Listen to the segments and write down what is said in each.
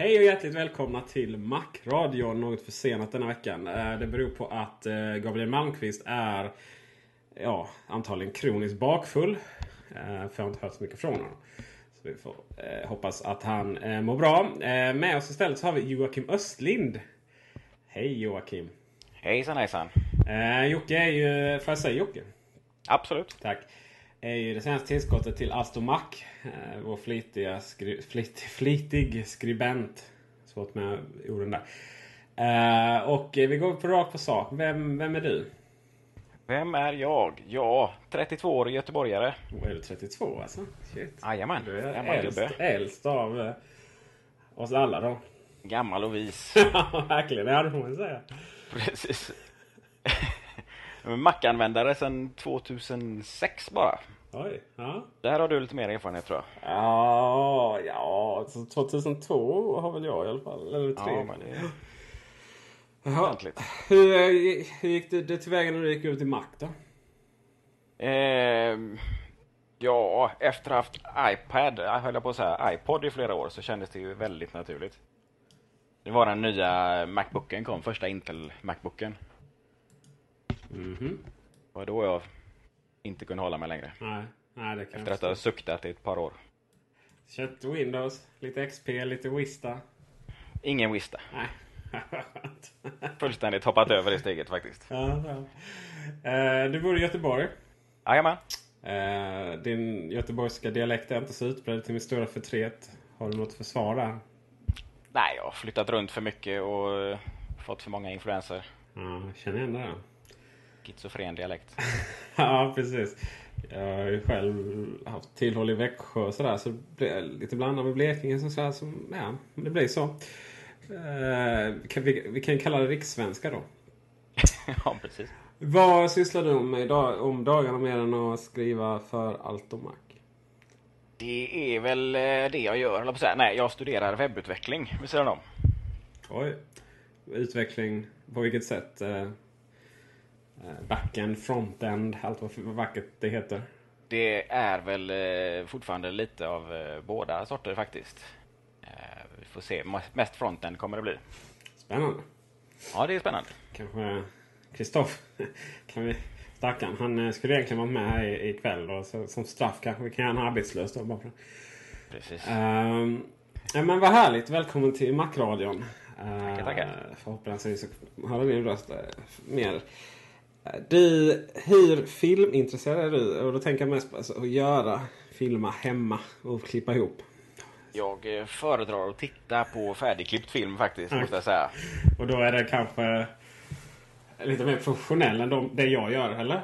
Hej och hjärtligt välkomna till Macradion. Något försenat denna veckan. Eh, Det beror på att eh, Gabriel Malmqvist är ja, antagligen kroniskt bakfull. Eh, För jag har inte hört så mycket från honom. Så vi får eh, hoppas att han eh, mår bra. Eh, Med oss istället så har vi Joakim Östlind. Hej Joakim. Hejsan hejsan. Eh, Jocke är ju, får jag säga Jocke? Absolut. Tack. Är ju det senaste tillskottet till Astomac. Eh, vår flitiga skri, flit, flitig skribent. Svårt med orden där. Eh, och vi går på rakt på sak. Vem, vem är du? Vem är jag? Ja, 32-årig göteborgare. Oh, är du 32 alltså? Shit. Jajamän, Du är gammal äldst, gubbe. äldst av eh, oss alla då. Gammal och vis. Verkligen. Det får man säga. Precis. Mac-användare sedan 2006 bara. Oj. Ja. Där har du lite mer erfarenhet tror jag. Ja, ja så 2002 har väl jag i alla fall. Eller tre. Ja, men det Jaha. ordentligt. Hur, eh, hur gick det, det tillväga när du gick ut i Mac då? Ehm, ja, efter att ha haft iPad, jag höll jag på att säga iPod i flera år så kändes det ju väldigt naturligt. Det var den nya Macbooken kom, första Intel Macbooken. Mhm. Det var då jag inte kunde hålla mig längre. Nej, nej det kan Efter att ha suktat i ett par år. Köpt Windows, lite XP, lite Vista. Ingen Vista. Nej. Fullständigt hoppat över det steget faktiskt. ja, ja. Eh, du bor i Göteborg. Jajamän. Eh, din göteborgska dialekt är inte så utbredd till min stora förtret. Har du något försvar där? Nej, jag har flyttat runt för mycket och fått för många influenser. Ja, känner igen det. Schizofren dialekt. ja, precis. Jag har ju själv haft tillhåll i Växjö och sådär. Så det blir lite blandat med Blekinge. Så sådär, så, ja, det blir så. Eh, kan vi, vi kan kalla det rikssvenska då. ja, precis. Vad sysslar du med idag, om dagarna mer än att skriva för Altomac? Det är väl eh, det jag gör, jag säga. Nej, jag studerar webbutveckling vid sidan om. Oj. Utveckling på vilket sätt? Eh, backend, frontend, allt vad, vackert det heter. Det är väl eh, fortfarande lite av eh, båda sorter faktiskt. Eh, vi får se. Mest fronten kommer det bli. Spännande. Ja, det är spännande. Kanske Kristoff, kan vi Stackarn, han eh, skulle egentligen vara med här i- ikväll. Då, så, som straff kanske vi kan göra honom arbetslös då. Bara för. Precis. Ehm, ja, men vad härligt. Välkommen till Macradion. Tackar, tackar. Förhoppningsvis så höra din röst eh, mer. Du, hur filmintresserad är du? Och då tänker jag mest på alltså, att göra, filma hemma och klippa ihop. Jag eh, föredrar att titta på färdigklippt film faktiskt, Mm. måste jag säga. Och då är det kanske lite mer professionell än de, det jag gör, eller?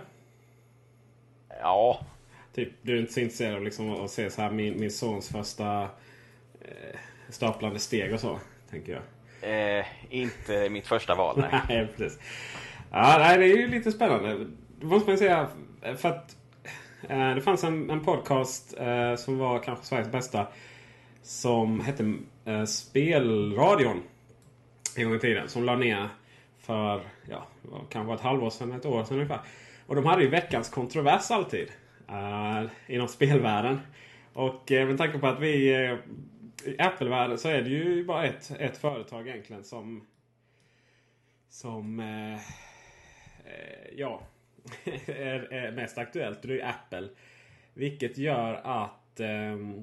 Ja, Typ, du är inte så intresserad av liksom att se så här min, min sons första eh, staplande steg och så, tänker jag. eh, inte mitt första val. Nej. Nej, precis. Ja, nej, det är ju lite spännande. Det måste man säga. För att Eh, det fanns en, en podcast eh, som var kanske Sveriges bästa. Som hette eh, Spelradion. En gång i tiden. Som la ner för ja, kanske ett halvår sedan, ett år sedan ungefär. Och de hade ju veckans kontrovers alltid. Uh, inom spelvärlden. Och uh, med tanke på att vi uh, i Apple-världen så är det ju bara ett, ett företag egentligen som som Eh, ja, är, är, mest aktuellt. Och det är Apple. Vilket gör att ehm,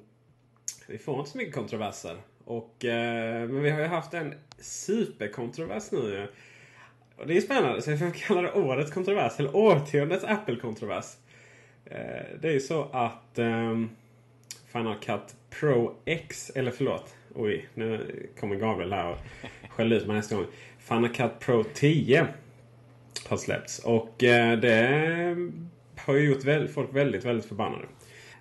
vi får inte så mycket kontroverser. Och, eh, men vi har ju haft en superkontrovers nu. Och det är spännande. Så jag får kalla det årets kontrovers. Eller årtiondets Apple-kontrovers. Eh, det är ju så att ehm, Final Cut Pro X, eller förlåt. Oj, nu kommer Gabriel här och skäller ut mig nästa gång. Final Cut Pro 10 har släppts. Och uh, det har ju gjort folk väldigt, väldigt förbannade.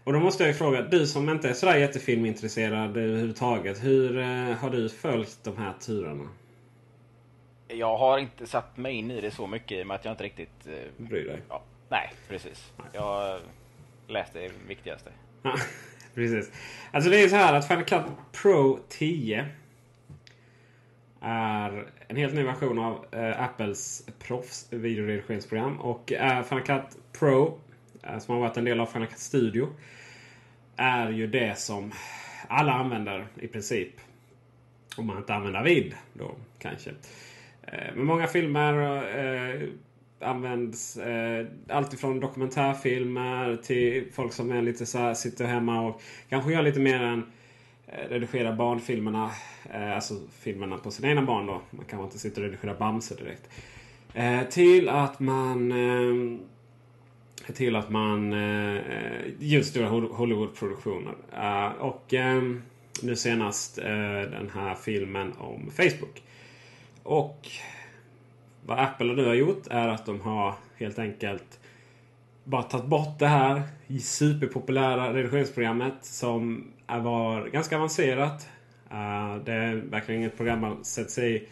Och då måste jag ju fråga, du som inte är sådär jättefilmintresserad överhuvudtaget. Hur uh, har du följt de här turerna? Jag har inte satt mig in i det så mycket i och med att jag inte riktigt... Uh, Bryr dig? Ja, nej, precis. Nej. Jag läste det viktigaste. Precis. Alltså det är så här att Final Cut Pro 10 är en helt ny version av eh, Apples proffs videoredigeringsprogram. Och eh, Final Cut Pro, eh, som har varit en del av Final Cut Studio, är ju det som alla använder i princip. Om man inte använder vid då kanske. Eh, men många filmer eh, används eh, alltifrån dokumentärfilmer till folk som är lite så här, sitter hemma och kanske gör lite mer än eh, Eh, redigera barnfilmerna. Eh, alltså filmerna på sina egna barn då. Man kanske inte sitter och redigerar Bamse direkt. Eh, till att man eh, till att man eh, gör stora Hollywoodproduktioner. Eh, och eh, nu senast eh, den här filmen om Facebook. Och vad Apple nu har gjort är att de har helt enkelt bara tagit bort det här superpopulära redigeringsprogrammet som Eh, var ganska avancerat. Eh, det är verkligen inget program man sätter sig i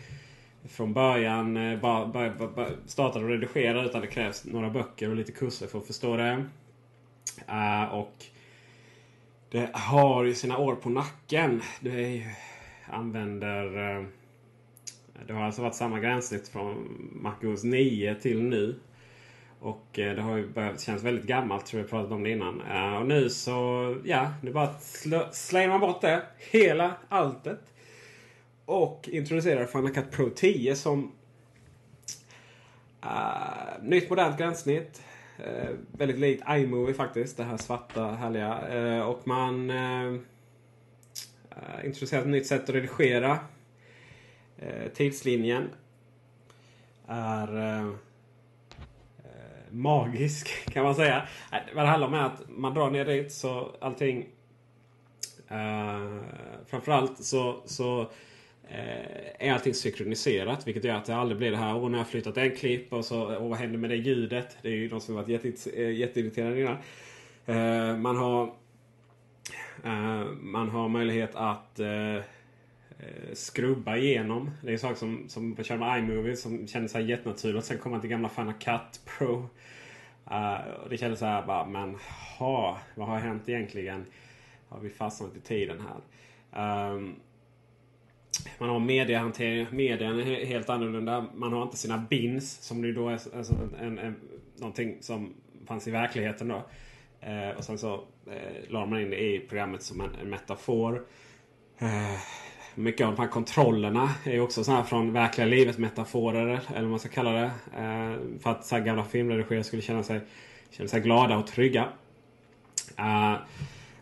från början. Eh, bara, bara, bara startar och redigerar utan det krävs några böcker och lite kurser för att förstå det. Uh, och det har ju sina år på nacken. Det använder det har alltså varit samma gränssnitt från MacOS 9 till nu. Och eh, det har ju börjat kännas väldigt gammalt, tror jag pratat om det innan. Eh, och nu så, ja, nu bara slänger man bort det. Hela alltet. Och introducerar Final Cut Pro 10 som uh, nytt modernt gränssnitt. Uh, väldigt likt iMovie faktiskt. Det här svarta härliga. och man introducerar ett nytt sätt att redigera tidslinjen är magisk kan man säga. Äh, vad det handlar om är att man drar ner dit så allting... Uh, framförallt så, så uh, är allting synkroniserat. Vilket gör att det aldrig blir det här. Åh, nu har jag flyttat en klipp och så och vad händer med det ljudet? Det är ju de som varit jätte, eh, jätteirriterade innan. Uh, man har man har möjlighet att Eh, skrubba igenom. Det är saker som, som på med iMovie som kändes så jättenaturligt. Sen kom man till gamla Final Cut Pro. Uh, det kändes så här bara, men ha, vad har hänt egentligen? Har vi fastnat i tiden här? Um, man har mediehantering. Medien är helt annorlunda. Man har inte sina bins som det då är alltså en, en, någonting som fanns i verkligheten då. Uh, och sen så uh, la man in det i programmet som en, en metafor. Mycket av de här kontrollerna är ju också så här från verkliga livet metaforer. Eller vad man ska kalla det. Eh, för att så här gamla filmredigerare skulle känna sig, känna sig glada och trygga. Eh,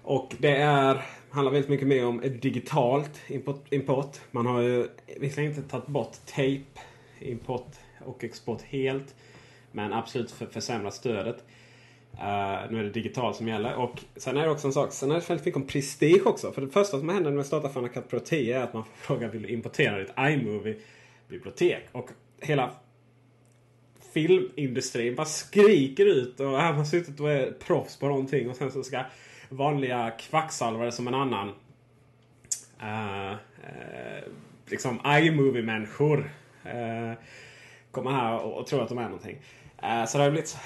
och det är, handlar väldigt mycket mer om digitalt import. import. Man har ju visserligen inte tagit bort tape import och export helt. Men absolut försämrat stödet. Uh, nu är det digitalt som gäller. Och sen är det också en sak. Sen är det väldigt mycket om prestige också. För det första som händer när man startar Final Cut Pro 10 är att man får frågan vill du importera ditt iMovie-bibliotek. Och hela filmindustrin bara skriker ut. Och här har man suttit och är proffs på någonting. Och sen så ska vanliga kvacksalvare som en annan. Uh, uh, liksom iMovie-människor. Uh, komma här och, och tro att de är någonting. så det har blivit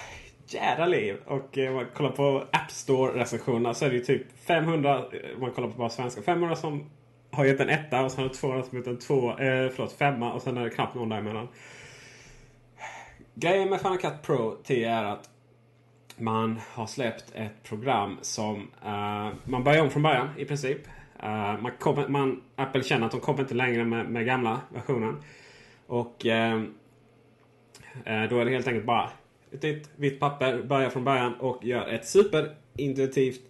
jädra liv. Och eh, man kollar på App Store-recensionerna så är det ju typ 500, eh, man kollar på bara svenska, 500 som har gett en etta och sen har 200 som gett en två, eh, förlåt, femma och sen är det knappt någon däremellan. Grejen med Final Cut Pro 10 är att man har släppt ett program som uh, man börjar om från början i princip. Uh, man kom, man, Apple känner att de kommer inte längre med, med gamla versionen. Och uh, då är det helt enkelt bara ett nytt vitt papper, börja från början och gör ett superintuitivt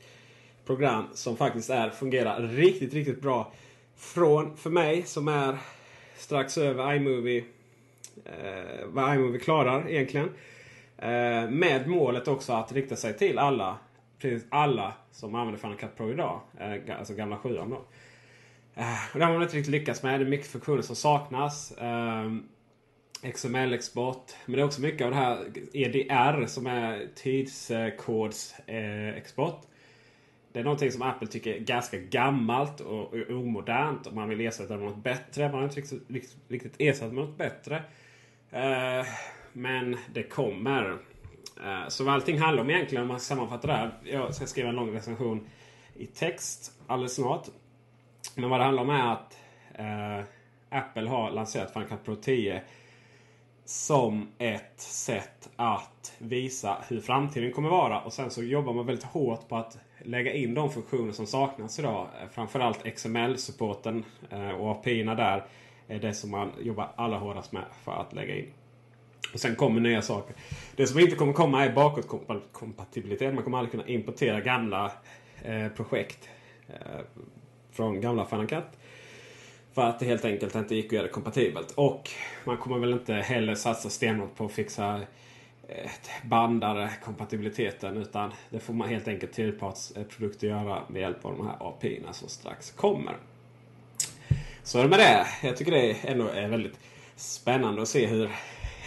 program som faktiskt är, fungerar riktigt, riktigt bra. Från, för mig som är strax över iMovie, eh, vad iMovie klarar egentligen. Eh, med målet också att rikta sig till alla, precis alla som använder Final Cut Pro idag. Eh, alltså gamla 7 då. Eh, och det har man inte riktigt lyckats med. Det är mycket funktioner som saknas. Eh, XML-export. Men det är också mycket av det här EDR som är tidskodsexport. Eh, det är någonting som Apple tycker är ganska gammalt och omodernt. Och man vill ersätta det med något bättre. Man har inte riktigt, riktigt ersatt med något bättre. Eh, men det kommer. Eh, så vad allting handlar om egentligen om man sammanfattar det här. Jag ska skriva en lång recension i text alldeles snart. Men vad det handlar om är att Apple har lanserat Final Cut Pro 10 som ett sätt att visa hur framtiden kommer vara. Och sen så jobbar man väldigt hårt på att lägga in de funktioner som saknas idag. Eh, framförallt XML-supporten eh, och API-erna där är det som man jobbar allra hårdast med för att lägga in. Och Sen kommer nya saker. Det som inte kommer komma är bakåtkompatibilitet. Man kommer aldrig kunna importera gamla eh, projekt eh, från gamla Final Cut. För att det helt enkelt inte gick att göra det kompatibelt. Och man kommer väl inte heller satsa stenhårt på att fixa eh, bandare kompatibiliteten. Utan det får man helt enkelt tredjepartsprodukter göra med hjälp av de här API som strax kommer. Så är det med det. Jag tycker det ändå är väldigt spännande att se hur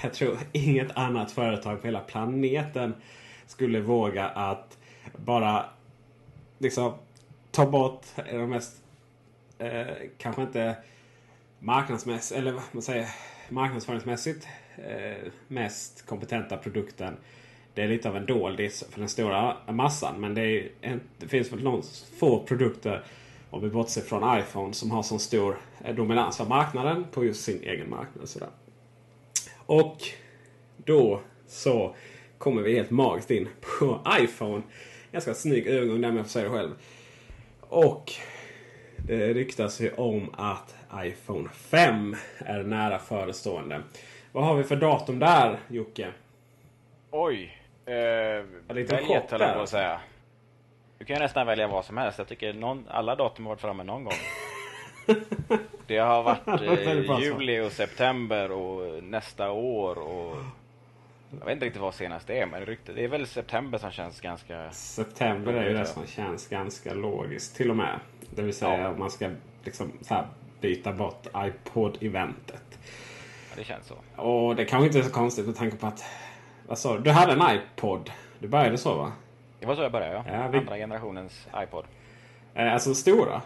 jag tror inget annat företag på hela planeten skulle våga att bara liksom ta bort de mest eh, kanske inte marknadsmässigt eller vad man säger marknadsföringsmässigt eh, mest kompetenta produkten. Det är lite av en doldis för den stora massan. Men det, är en, det finns väl någon få produkter om vi bortser från iPhone som har så stor eh, dominans av marknaden på just sin egen marknad. Sådär. Och då så kommer vi helt magiskt in på iPhone. Ganska snygg övergång där om jag får säga det själv. Och det ryktas ju om att iPhone 5 är nära förestående. Vad har vi för datum där Jocke? Oj. Eh, välj ett höll på att säga. Du kan ju nästan välja vad som helst. Jag tycker någon, alla datum har varit framme någon gång. det har varit eh, juli och september och nästa år och jag vet inte riktigt vad senast det är, men det är väl september som känns ganska... September är ju det som känns ganska logiskt till och med. Det vill säga ja. man ska liksom byta bort iPod-eventet. Ja, det känns så. Och det kanske inte är så konstigt med tanke på att... Vad sa du? Du hade en iPod. Du började så va? Det var så jag började ja. ja vi... Andra generationens iPod. Alltså stora?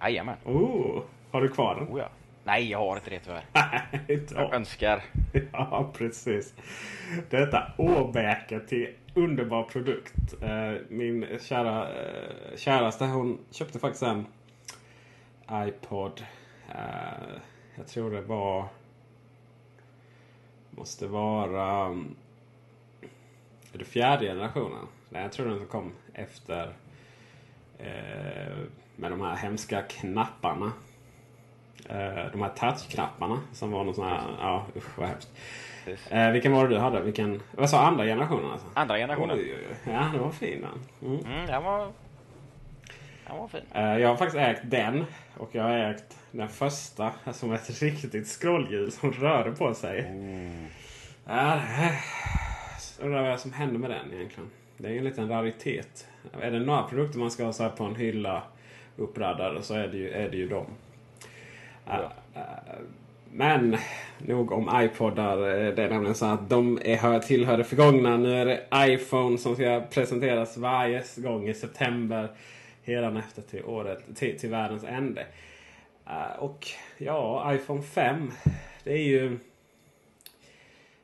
Jajamän. Oh, har du kvar den? Oh, ja. Nej, jag har inte det tyvärr. jag önskar. Ja, precis. Detta åbäke till underbar produkt. Eh, min kära, eh, käraste hon köpte faktiskt en iPod. Eh, jag tror det var... Måste vara... Är det fjärde generationen? Nej, jag tror den kom efter. Med de här hemska knapparna. Eh, de här touchknapparna som var någon sån här... Ja, usch vad hemskt. Eh, vilken var det du hade? Vilken, vad sa andra generationen? Alltså? Andra generationen. Oj, oj, oj. Ja, det var fin den. Mm. Mm, den var... Den var fin. Eh, jag har faktiskt ägt den. Och jag har ägt den första som ett riktigt scrollhjul som rörde på sig. Mm. Ja, undrar vad som händer med den egentligen. Det är en liten raritet. Är det några produkter man ska ha så på en hylla uppradade så är det ju, är det ju dem. Men nog om iPodar. Eh, det är nämligen så att de är, tillhör det förgångna. Nu är det iPhone som ska presenteras varje gång i september. Hädanefter till, året, till, till världens ände. Eh, och ja, iPhone 5. Det är ju...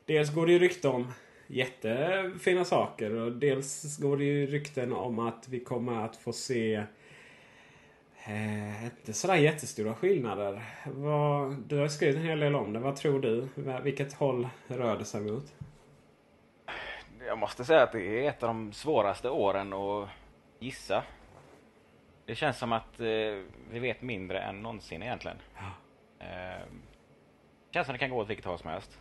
Dels går det ju rykte om jättefina saker. Och dels går det ju rykten om att vi kommer att få se Eh, inte sådär jättestora skillnader. Vad, du har skrivit en hel del om det. Vad tror du? Vilket håll rör det sig mot? Jag måste säga att det är ett av de svåraste åren att gissa. Det känns som att eh, vi vet mindre än någonsin egentligen. Ja. Eh, känns som det kan gå åt vilket håll som helst.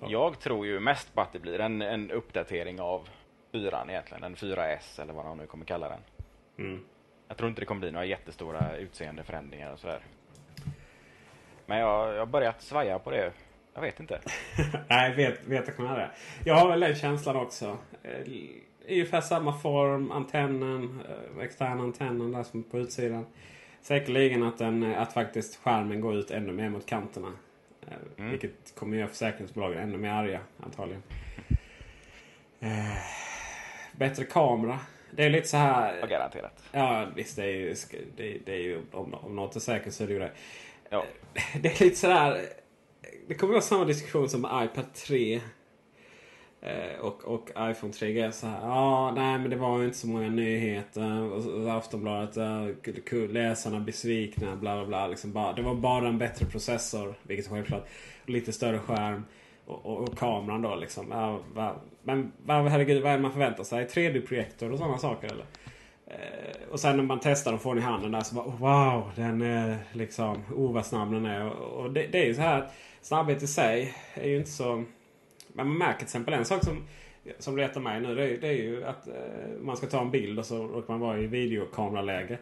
Ja. Jag tror ju mest på att det blir en, en uppdatering av fyran egentligen. En 4S eller vad man nu kommer kalla den. Mm. Jag tror inte det kommer bli några jättestora utseendeförändringar och sådär. Men jag, jag har börjat svaja på det. Jag vet inte. Nej, vet, vet jag kommer det. Jag har väl den känslan också. Eh, ungefär samma form, antennen, eh, externa antennen där som på utsidan. Säkerligen att, den, att faktiskt skärmen går ut ännu mer mot kanterna. Eh, mm. Vilket kommer göra försäkringsbolagen ännu mer arga antagligen. bättre kamera. Det är lite så här... Ja, garanterat. Ja visst, det är ju, det, det är ju om, om något är säkert så är det ju det. Ja. Det är lite sådär... Det kommer vara samma diskussion som med iPad 3. Eh, och, och iPhone 3G. Så här, ja, nej men det var ju inte så många nyheter. Och, Aftonbladet, ja, läsarna besvikna, bla bla bla. Liksom bara, det var bara en bättre processor, vilket är självklart. Och lite större skärm. Och, och, och, kameran då liksom. Ja, va, men va, herregud, vad är det man förväntar sig? 3D-projektor och sådana saker eller? Eh, och sen när man testar och får den i handen där så bara oh, wow, den är liksom, oh vad snabb den är. Och, och det, det, är ju så här, snabbhet i sig är ju inte så... Men man märker till exempel en sak som, som retar mig nu. Det är, det är ju att eh, man ska ta en bild och så råkar man vara i videokameraläge.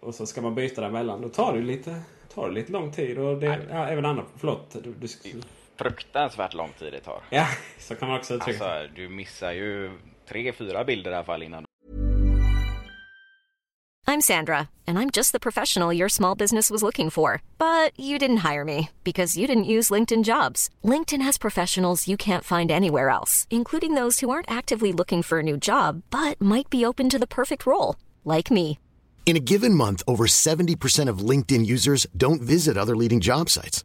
Och så ska man byta däremellan. Då tar det lite, tar det lite lång tid. Och det, ja, även andra, förlåt. Du, du, fruktansvärt lång tid det tar. Ja, så kan man också uttrycka alltså, Du missar ju tre, fyra bilder i alla fall innan. I'm Sandra, and I'm just the professional your small business was looking for. But you didn't hire me because you didn't use LinkedIn jobs. LinkedIn has professionals you can't find anywhere else, including those who aren't actively looking for a new job, but might be open to the perfect role, like me. In a given month, over 70% of LinkedIn users don't visit other leading job sites.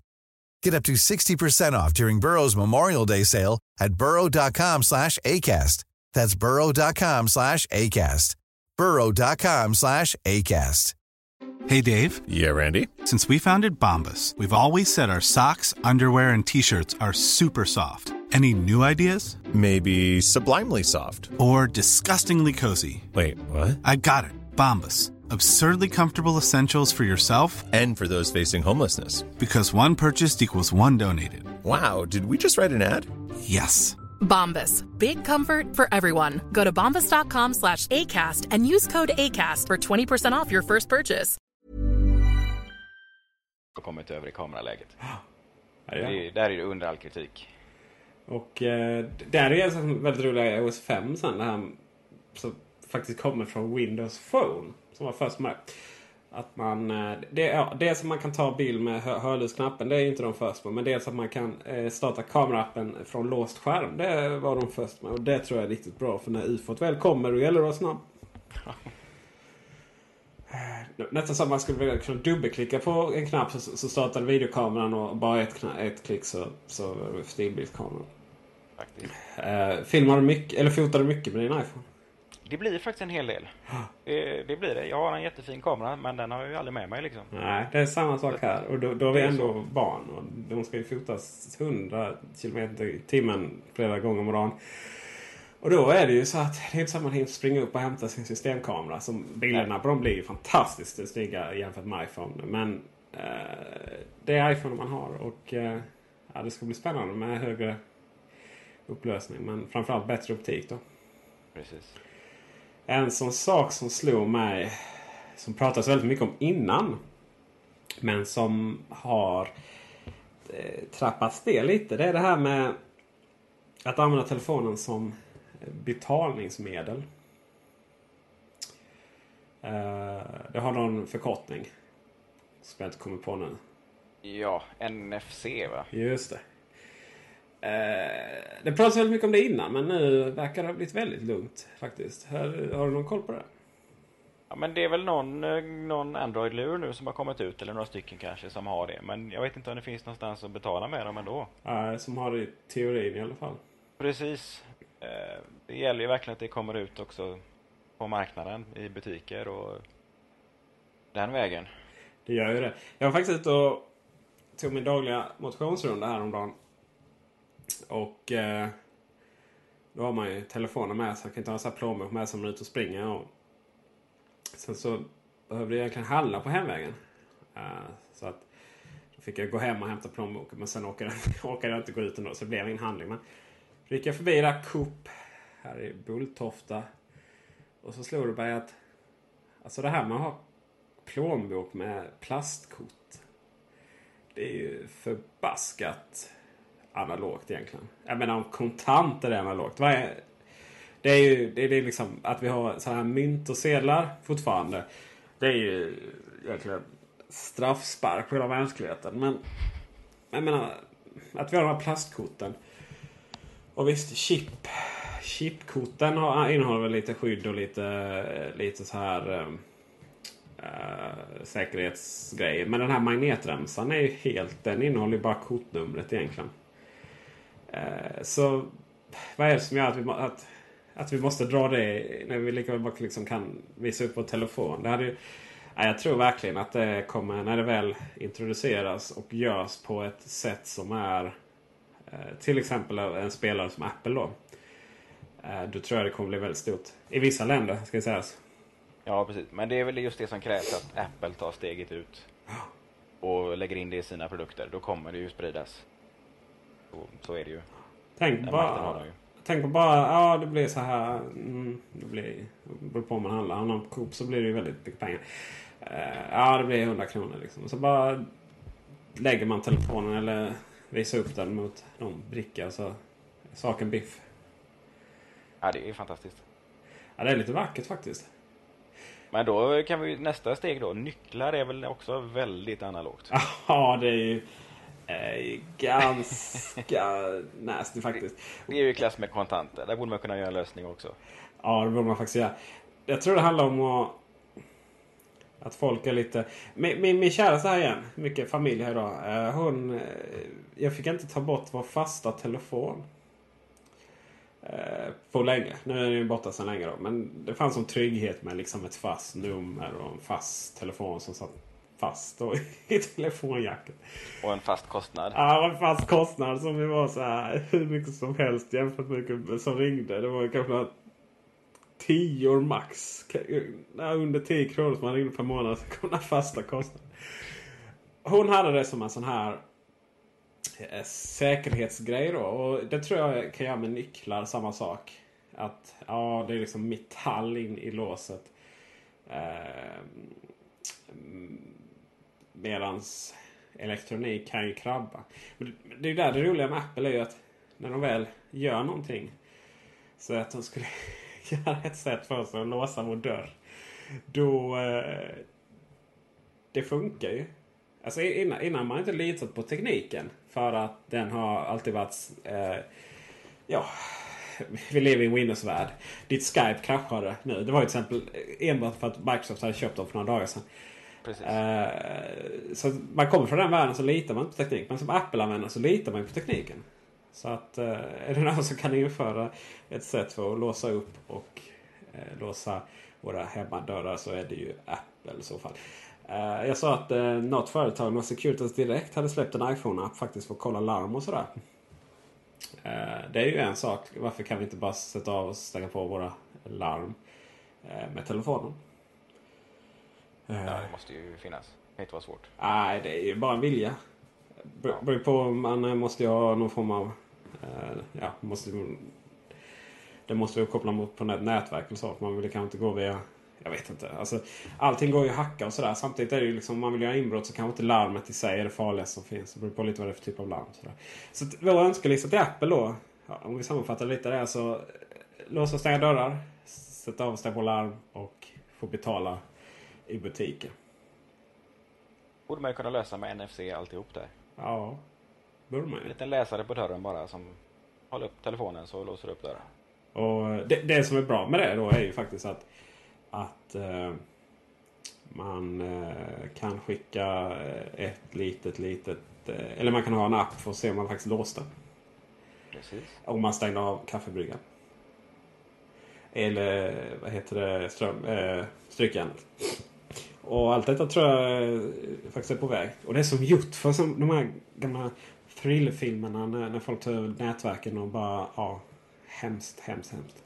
Get up to 60% off during Burrow's Memorial Day sale at burrow.com slash ACAST. That's burrow.com slash ACAST. burrow.com slash ACAST. Hey, Dave. Yeah, Randy. Since we founded Bombus, we've always said our socks, underwear, and T-shirts are super soft. Any new ideas? Maybe sublimely soft. Or disgustingly cozy. Wait, what? I got it. Bombus Absurdly comfortable essentials for yourself and for those facing homelessness. Because one purchased equals one donated. Wow, did we just write an ad? Yes. Bombas. Big comfort for everyone. Go to bombas.com slash ACAST and use code ACAST for 20% off your first purchase. Och kommit över i kameraläget. Ja, ja. Det, där är det under all kritik. Och eh, där är en väldigt rolig OS 5 sen. Det här som faktiskt kommer från Windows Phone som var först med. Att man, eh, det, ja, dels att man kan ta bild med hör hörlursknappen. Det är inte de först med. Men dels att man kan eh, starta kameraappen från låst skärm. Det var de först med. Och det tror jag är riktigt bra. För när ufot väl kommer då gäller det att vara snabb. Eh, nästan som man skulle vilja kunna dubbelklicka på en knapp så, så startar videokameran och bara ett, ett klick så, så stillbildskameran. Eh, filmar du mycket, eller fotar du mycket med din iPhone? Det blir faktiskt en hel del. Det, det, blir det. Jag har en jättefin kamera men den har jag ju aldrig med mig liksom. Nej, det är samma sak här. Och då, då har vi ändå så. barn. Och de ska ju fotas 100 km i timmen flera gånger om dagen. Och då är det ju så att det är inte samma att springa upp och hämta sin systemkamera. Som bilderna på dem blir ju fantastiskt snygga jämfört med iPhone. Men eh, det är iPhone man har. Och eh, ja, det ska bli spännande med högre upplösning. Men framförallt bättre optik då. Precis. En sån sak som slog mig. Som pratas väldigt mycket om innan. Men som har eh, trappats ner lite. Det är det här med att använda telefonen som betalningsmedel. Eh, det har någon förkortning. Som jag inte kommer på nu. Ja, NFC va? Just det. Eh, det pratades väldigt mycket om det innan men nu verkar det ha blivit väldigt lugnt faktiskt. Har, har du någon koll på det? Ja men det är väl någon, eh, någon Android-lur nu som har kommit ut eller några stycken kanske som har det. Men jag vet inte om det finns någonstans att betala med dem ändå. Eh, som har det i teorin i alla fall. Precis. Eh, det gäller ju verkligen att det kommer ut också på marknaden i butiker och den vägen. Det gör ju det. Jag var faktiskt ute och tog min dagliga motionsrunda häromdagen. Och eh, då har man ju telefonen med sig. Man kan inte ha en plånbok med sig om man är ute och springer. Och sen så behövde jag egentligen handla på hemvägen. Uh, så att då fick jag gå hem och hämta plånboken. Men sen orkade, orkade jag inte gå ut ändå. Så det blev ingen handling. Men då gick jag förbi där Coop här i Bulltofta. Och så slog det mig att alltså det här med att ha plånbok med plastkort. Det är ju förbaskat analogt egentligen. Jag menar om kontanter är analogt. Vad är, det är ju det är liksom att vi har så här mynt och sedlar fortfarande. Det är ju egentligen straffspark på hela mänskligheten. Men jag menar att vi har de här plastkorten. Och visst, chip. Chipkorten innehåller väl lite skydd och lite, lite så här äh, säkerhetsgrejer. Men den här magnetremsan är ju helt, den innehåller ju bara kortnumret egentligen. Äh, så vad är det som gör att vi, att, att vi måste dra det när vi lika väl bara liksom kan visa upp vår telefon? Det hade ju, ja, jag tror verkligen att det kommer, när det väl introduceras och görs på ett sätt som är äh, till exempel en spelare som Apple då. Då tror jag det kommer bli väldigt stort. I vissa länder ska det sägas. Ja, precis. Men det är väl just det som krävs att Apple tar steget ut och lägger in det i sina produkter. Då kommer det ju spridas. Så, så är det ju. Tänk bara, tänk på bara, ja det blir så här. Mm, det blir, beror på om man handlar. Handlar på Coop så blir det ju väldigt mycket pengar. Uh, ja det blir 100 kronor liksom. Så bara lägger man telefonen eller visar upp den mot någon bricka så är saken biff. Ja det är fantastiskt. Ja det är lite vackert faktiskt. Men då kan vi nästa steg då. Nycklar är väl också väldigt analogt? Ja, det är ju eh, ganska nasty faktiskt. Det är ju i klass med kontanter. Där borde man kunna göra en lösning också. Ja, det borde man faktiskt göra. Jag tror det handlar om att, att folk är lite... Min, min, min käraste här igen, mycket familj här idag. Eh, hon... Eh, jag fick inte ta bort vår fasta telefon. På länge. Nu är den ju borta sedan länge då. Men det fanns en trygghet med liksom ett fast nummer och en fast telefon som satt fast då i telefonjacket. Och en fast kostnad. Ja, en fast kostnad som var så här hur mycket som helst jämfört med hur mycket som ringde. Det var kanske tio max. Under 10 kronor som man ringde per månad så kom den fasta kostnaden. Hon hade det som en sån här Eh, säkerhetsgrej då. Och det tror jag kan göra med nycklar samma sak. Att ja, det är liksom metall in i låset. Eh, medans elektronik kan ju krabba. Det är där det roliga med Apple är ju att när de väl gör någonting. Så att de skulle göra ett sätt för oss att låsa vår dörr. Då... Eh, det funkar ju. Alltså innan, innan man inte litat på tekniken. För att den har alltid varit... Eh, ja, vi lever i en Windows-värld. Ditt Skype kraschade nu. Det var ju till exempel enbart för att Microsoft hade köpt dem för några dagar sedan. Eh, så man kommer från den världen så litar man inte på teknik. Men som Apple-användare så litar man på tekniken. Så att eh, är det någon som kan införa ett sätt för att låsa upp och eh, låsa våra hemmadörrar så är det ju Apple i så fall. Eh, jag sa att eh, något företag, något Securitas Direkt, hade släppt en iPhone-app faktiskt för att kolla larm och sådär. Eh, det är ju en sak. Varför kan vi inte bara sätta av och stänga på våra larm med telefonen? Ja, det måste ju finnas. Det kan inte vara svårt. Nej, det är ju bara en vilja. Beror på om man måste ha någon form av... ja, måste, det måste vi koppla mot på ett nätverk eller så. Man vill kanske inte gå via jag vet inte. Alltså, allting går ju att hacka och sådär. Samtidigt är det ju liksom, om man vill göra inbrott så kanske inte larmet i sig är det farligaste som finns. Det beror på lite vad det är för typ av larm. Sådär. Så vår önskelista till Apple då. Ja, om vi sammanfattar lite det. Så låsa och stänga dörrar, sätta av och stänga på larm och få betala i butiken. Borde man ju kunna lösa med NFC alltihop där. Ja, borde man En liten läsare på dörren bara som håller upp telefonen så låser upp dörren. Och det, det som är bra med det då är ju faktiskt att, att eh, man eh, kan skicka ett litet, litet... Eh, eller man kan ha en app för att se om man faktiskt låste. Precis. Om man stängde av kaffebryggan. Eller vad heter det? Ström, eh, strykjärnet. Och allt detta tror jag eh, faktiskt är på väg. Och det är som gjort för som de här gamla thrillerfilmerna när, när folk tar över nätverken och bara ja, hemskt, hemskt, hemskt.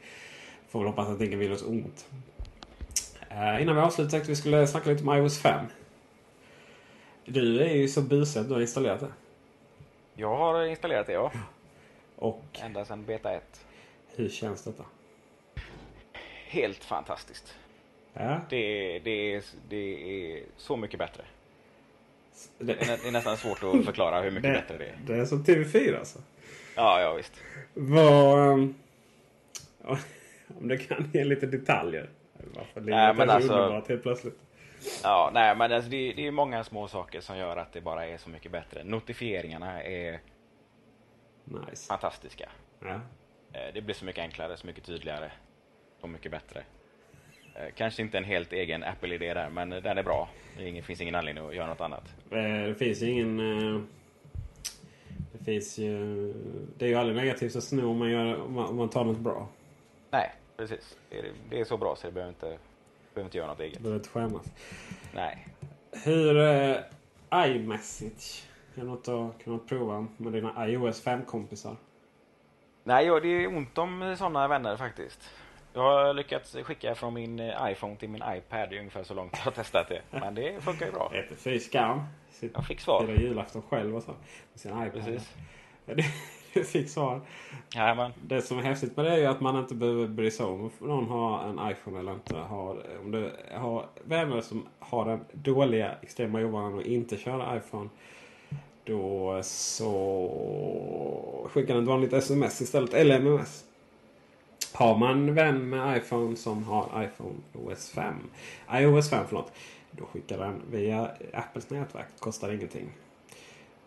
Får väl hoppas att ingen vill oss ont. Eh, innan vi avslutar tänkte vi skulle snacka lite om iOS 5. Du är ju så busig att du har installerat det. Jag har installerat det ja. Och Ända sedan beta 1. hur känns detta? Helt fantastiskt. Ja, Det är, det är, det är så mycket bättre. det, Det är, det är nästan svårt att förklara hur mycket bättre det är. Det är som TV4 alltså. Ja, ja visst. Vad... um, Om du kan ge lite detaljer. Varför livet Nej, men alltså- underbart helt plötsligt. Ja, nej men alltså det, det är många små saker som gör att det bara är så mycket bättre. Notifieringarna är Nice. fantastiska. Ja. Eh, Det blir så mycket enklare, så mycket tydligare. Så mycket bättre. Eh, Kanske inte en helt egen Apple-idé där, men den är bra. Det finns ingen anledning att göra något annat. Eh, Det finns ju ingen... eh, Det finns ju... Det är ju aldrig negativt att sno om man, gör, om man, tar något bra. Nej, precis. Det är, så bra så det behöver inte, behöver inte göra något eget. Behöver inte skämmas. Nej. Hur... Uh, iMessage. Är det något att kunna prova med dina iOS 5-kompisar? Nej, ja, det är ont om sådana vänner faktiskt. Jag har lyckats skicka från min eh, iPhone till min iPad. Det är ungefär så långt jag har testat det. Men det funkar ju bra. Fy skam. Jag fick svar. Fira julafton själv och så. Med sin iPad. Precis. Du fick svar. Jajamän. Det som är häftigt med det är ju att man inte behöver bry sig om om någon har en iPhone eller inte. Har, om du har vänner som har den dåliga extrema ovanan att inte köra iPhone. Då så skickar den ett vanligt sms istället. Eller MMS. Har man vän med iPhone som har iPhone OS 5. iOS 5 förlåt. Då skickar den via Apples nätverk. Kostar ingenting.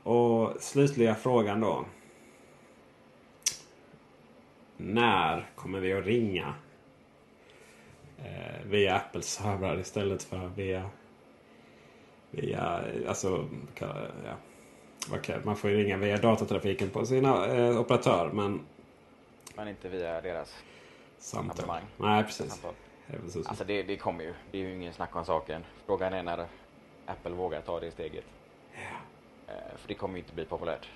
Och slutliga frågan då. När kommer vi att ringa? Eh, via Apples servrar istället för via... Via... Alltså... Ja. Okay, man får ju ringa via datatrafiken på sina eh, operatör. Men Men inte via deras samtal. abonnemang. Nej, precis. Samtal. Det är väl så- Alltså det, det kommer ju. Det är ju ingen snack om saken. Frågan är när Apple vågar ta det steget. Eh, För det kommer ju inte bli populärt.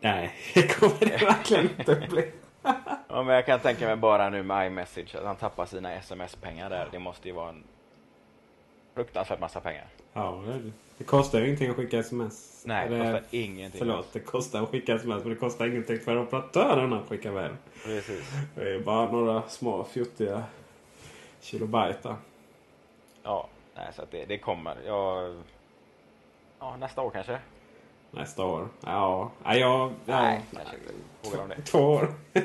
Nej, det kommer det verkligen inte bli. Ja, men jag kan tänka mig bara nu med iMessage att han tappar sina sms-pengar där. Det måste ju vara en fruktansvärt massa pengar. Ja, det, det kostar ju ingenting att skicka sms. Nej, det kostar ingenting. Förlåt, det kostar att skicka sms men det kostar ingenting för operatören att skicka med. Precis. Det är bara några små fjuttiga kilobyte. Ja, nej, så det, det kommer. Jag... Ja, nästa år kanske? Nästa år. Ja, ja. Ja, Nej, kanske de det? Två år.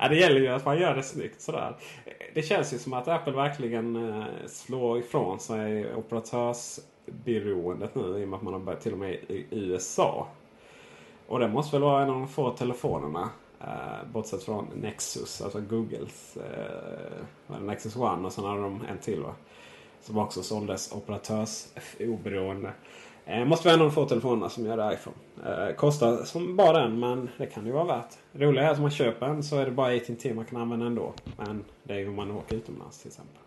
ja, det gäller ju att man gör det snyggt sådär. Det känns ju som att Apple verkligen eh, slår ifrån sig beroendet nu i och med att man har börjat till och med i USA. Och det måste väl vara en av de få telefonerna. Eh, bortsett från Nexus, alltså Googles eh, Nexus One och sen hade de en till va. Som också såldes operatörsoberoende. Eh, måste vara en av de få telefonerna som gör det iPhone. Eh, kostar som bara den men det kan ju vara värt. Det roliga är att om man köper en så är det bara AT&T man kan använda ändå. Men det är ju om man åker utomlands till exempel.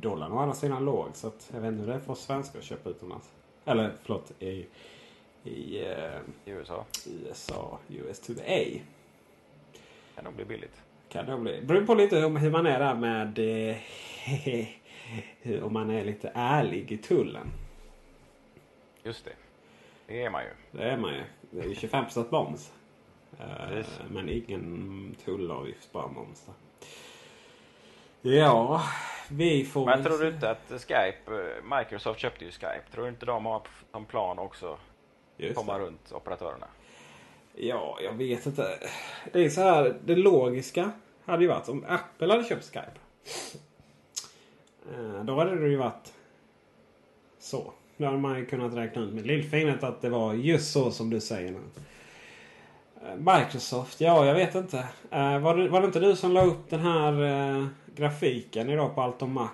Dollarn å andra sidan låg så att jag vet inte hur det är för svenskar att köpa utomlands. Eller förlåt i, i eh, I USA. USA, US to the A. Kan nog bli billigt. Kan det bli. Beror på lite om hur man är där med eh, om man är lite ärlig i tullen. Just det. Det är man ju. Det är man ju. Det är ju 25 moms. Eh, men ingen tullavgift, bara moms. Där. Ja, vi får Men tror du inte att Skype, eh, Microsoft köpte ju Skype. Tror du inte de har som plan också Just komma det. runt operatörerna? Ja, jag vet inte. Det är så här, det logiska hade ju varit om Apple hade köpt Skype. Eh, Då hade det ju varit så. Då hade man ju kunnat räkna ut med lillfingret att det var just så som du säger nu. Eh, Microsoft, ja jag vet inte. Eh, Var det, var det inte du som la upp den här eh, grafiken idag på Allt om Mac?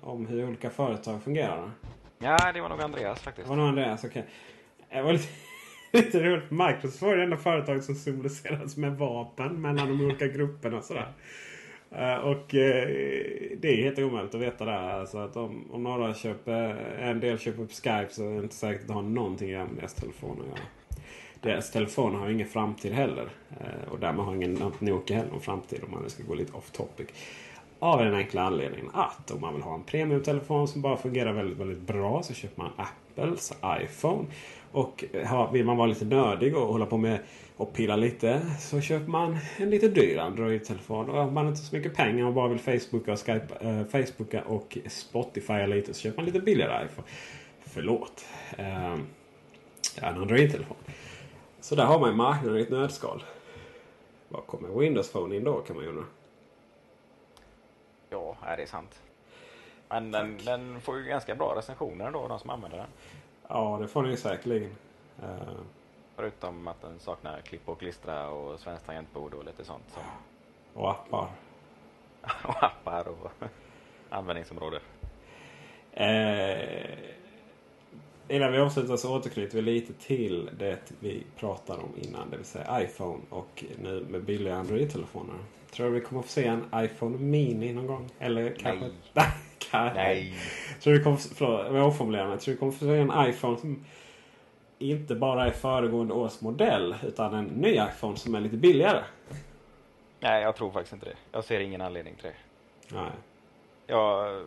Om hur olika företag fungerar? Ja, det var nog Andreas faktiskt. Det var nog Andreas, okej. Det var lite, lite roligt. Microsoft var det enda företag som symboliserades med vapen mellan de olika grupperna. och Sådär. Och det är helt omöjligt att veta det. Alltså att om, om några köper, en del köper upp Skype så är det inte säkert att det har någonting med deras telefoner att göra. Deras telefoner har ingen framtid heller. Eh, och därmed har ingen Nokia heller någon framtid om man nu ska gå lite off topic. Av den enkla anledningen att om man vill ha en premiumtelefon som bara fungerar väldigt, väldigt bra så köper man Apples iPhone. Och eh, vill man vara lite nördig och hålla på med och pilla lite så köper man en lite dyr Android-telefon. Och om man inte har så mycket pengar och bara vill Facebooka och, Skype, eh, Facebooka och Spotify lite så köper man lite billigare iPhone. Förlåt. Eh, en Android-telefon. Så där har man ju marknaden i ett nötskal. Var kommer Windows Phone in då kan man ju undra. Ja, är det är sant. Men den, den får ju ganska bra recensioner ändå, de som använder den. Ja, det får ni säkerligen. Eh, Förutom att den saknar klipp och klistra och svenskt tangentbord och lite sånt. Som, och appar. och appar och användningsområde. Eh, innan vi avslutar så återknyter vi lite till det vi pratade om innan. Det vill säga iPhone och nu med billiga Android-telefoner. Tror du vi kommer få se en iPhone Mini någon gång? Eller kanske... Nej. Nej. Nej. Tror du kommer, förlåt, jag omformulerar mig. Tror du kommer få se en iPhone som inte bara är föregående års modell utan en ny iPhone som är lite billigare? Nej, jag tror faktiskt inte det. Jag ser ingen anledning till det. Nej. Jag,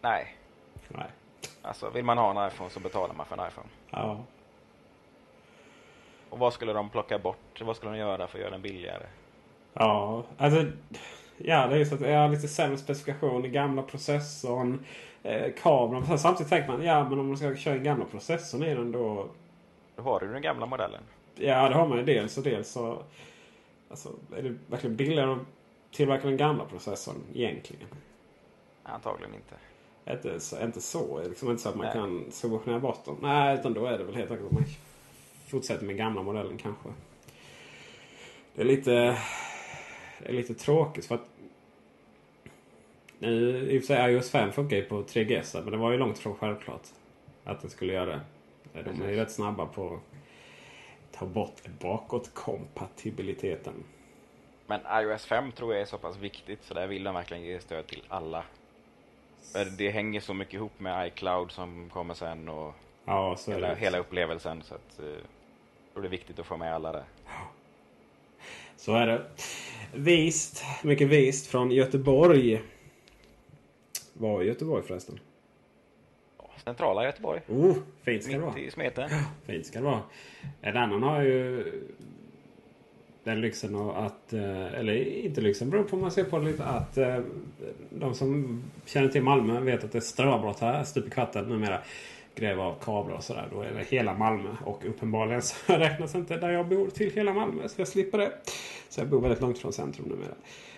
nej. Nej. Alltså, vill man ha en iPhone så betalar man för en iPhone. Ja. Och vad skulle de plocka bort? Vad skulle de göra för att göra den billigare? Ja, alltså. Ja, det är så att jag har lite sämre specifikation i gamla processorn. Eh, kameran. Samtidigt tänker man, ja men om man ska köra den gamla processorn i den då. Då har du den gamla modellen. Ja, det har man ju dels och dels så. Alltså, är det verkligen billigare att tillverka den gamla processorn egentligen? Antagligen inte. Inte så, inte så. Liksom inte så att man Nej. kan subventionera bort dem. Nej, utan då är det väl helt enkelt att man fortsätter med gamla modellen kanske. Det är lite, det är lite tråkigt för att nu, i och för sig iOS 5 funkar ju på 3GS men det var ju långt ifrån självklart att den skulle göra det. De är ju rätt snabba på att ta bort bakåtkompatibiliteten. Men iOS 5 tror jag är så pass viktigt så där vill de verkligen ge stöd till alla. Det hänger så mycket ihop med iCloud som kommer sen och Ja, hela, det. hela upplevelsen. Så att, eh, det är viktigt att få med alla där. Så är det. Vist, mycket vist från Göteborg. Var Göteborg förresten? Centrala Göteborg. Oh, fint ska det vara. Mitt i smeten. Fint ska det vara. En annan har ju den lyxen att, eh, eller inte lyxen, beror på hur man ser på det lite, att eh, de som känner till Malmö vet att det är ströbrott här stup i kvarten numera. Gräva av kablar och sådär. Då är det hela Malmö. Och uppenbarligen så räknas inte där jag bor till hela Malmö. Så jag slipper det. Så jag bor väldigt långt från centrum numera.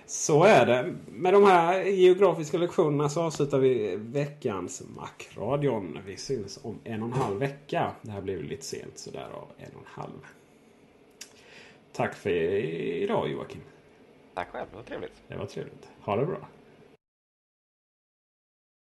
Så är det. Med de här geografiska lektionerna så avslutar vi veckans Macradion. Vi syns om en och en halv vecka. Det här blev lite sent så därav en och en halv. Tack för idag Joakim. Tack själv, det var trevligt. Det var trevligt. Ha det bra.